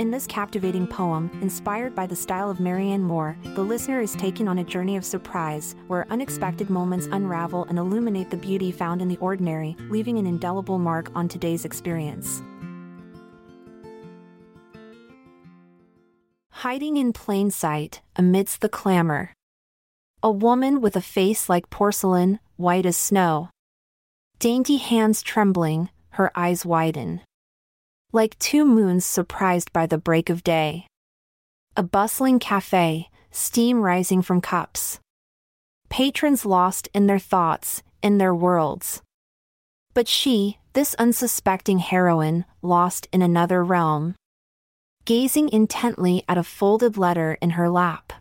In this captivating poem, inspired by the style of Marianne Moore, the listener is taken on a journey of surprise, where unexpected moments unravel and illuminate the beauty found in the ordinary, leaving an indelible mark on today's experience. Hiding in plain sight, amidst the clamor. A woman with a face like porcelain, white as snow. Dainty hands trembling, her eyes widen like two moons surprised by the break of day. A bustling cafe, steam rising from cups. Patrons lost in their thoughts, in their worlds. But she, this unsuspecting heroine, lost in another realm. Gazing intently at a folded letter in her lap.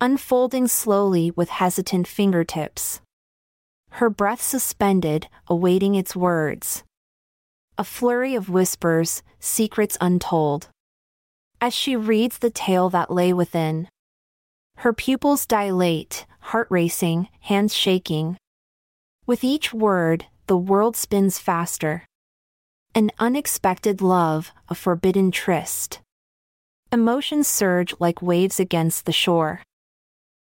Unfolding slowly with hesitant fingertips. Her breath suspended, awaiting its words a flurry of whispers, secrets untold. As she reads the tale that lay within, her pupils dilate, heart racing, hands shaking. With each word, the world spins faster. An unexpected love, a forbidden tryst. Emotions surge like waves against the shore.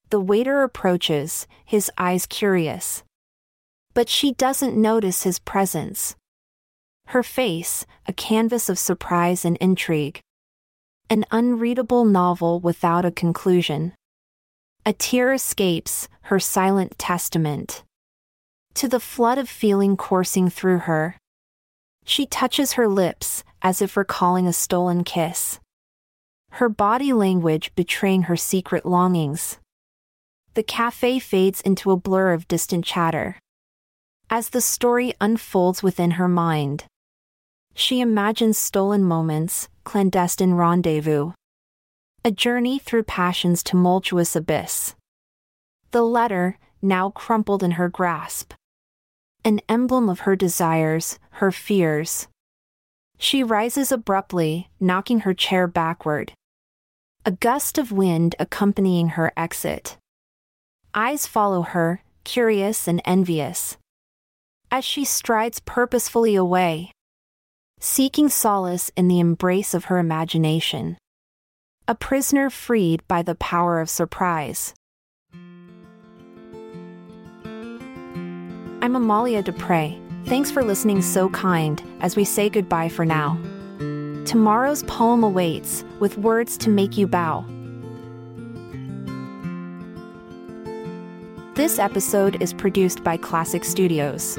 The waiter approaches, his eyes curious. But she doesn't notice his presence. Her face, a canvas of surprise and intrigue. An unreadable novel without a conclusion. A tear escapes, her silent testament. To the flood of feeling coursing through her. She touches her lips, as if recalling a stolen kiss. Her body language betraying her secret longings. The cafe fades into a blur of distant chatter. As the story unfolds within her mind, she imagines stolen moments, clandestine rendezvous. A journey through passion's tumultuous abyss. The letter, now crumpled in her grasp. An emblem of her desires, her fears. She rises abruptly, knocking her chair backward. A gust of wind accompanying her exit. Eyes follow her, curious and envious. As she strides purposefully away, seeking solace in the embrace of her imagination. A prisoner freed by the power of surprise. I'm Amalia Dupre. Thanks for listening so kind as we say goodbye for now. Tomorrow's poem awaits with words to make you bow. This episode is produced by Klassic Studios.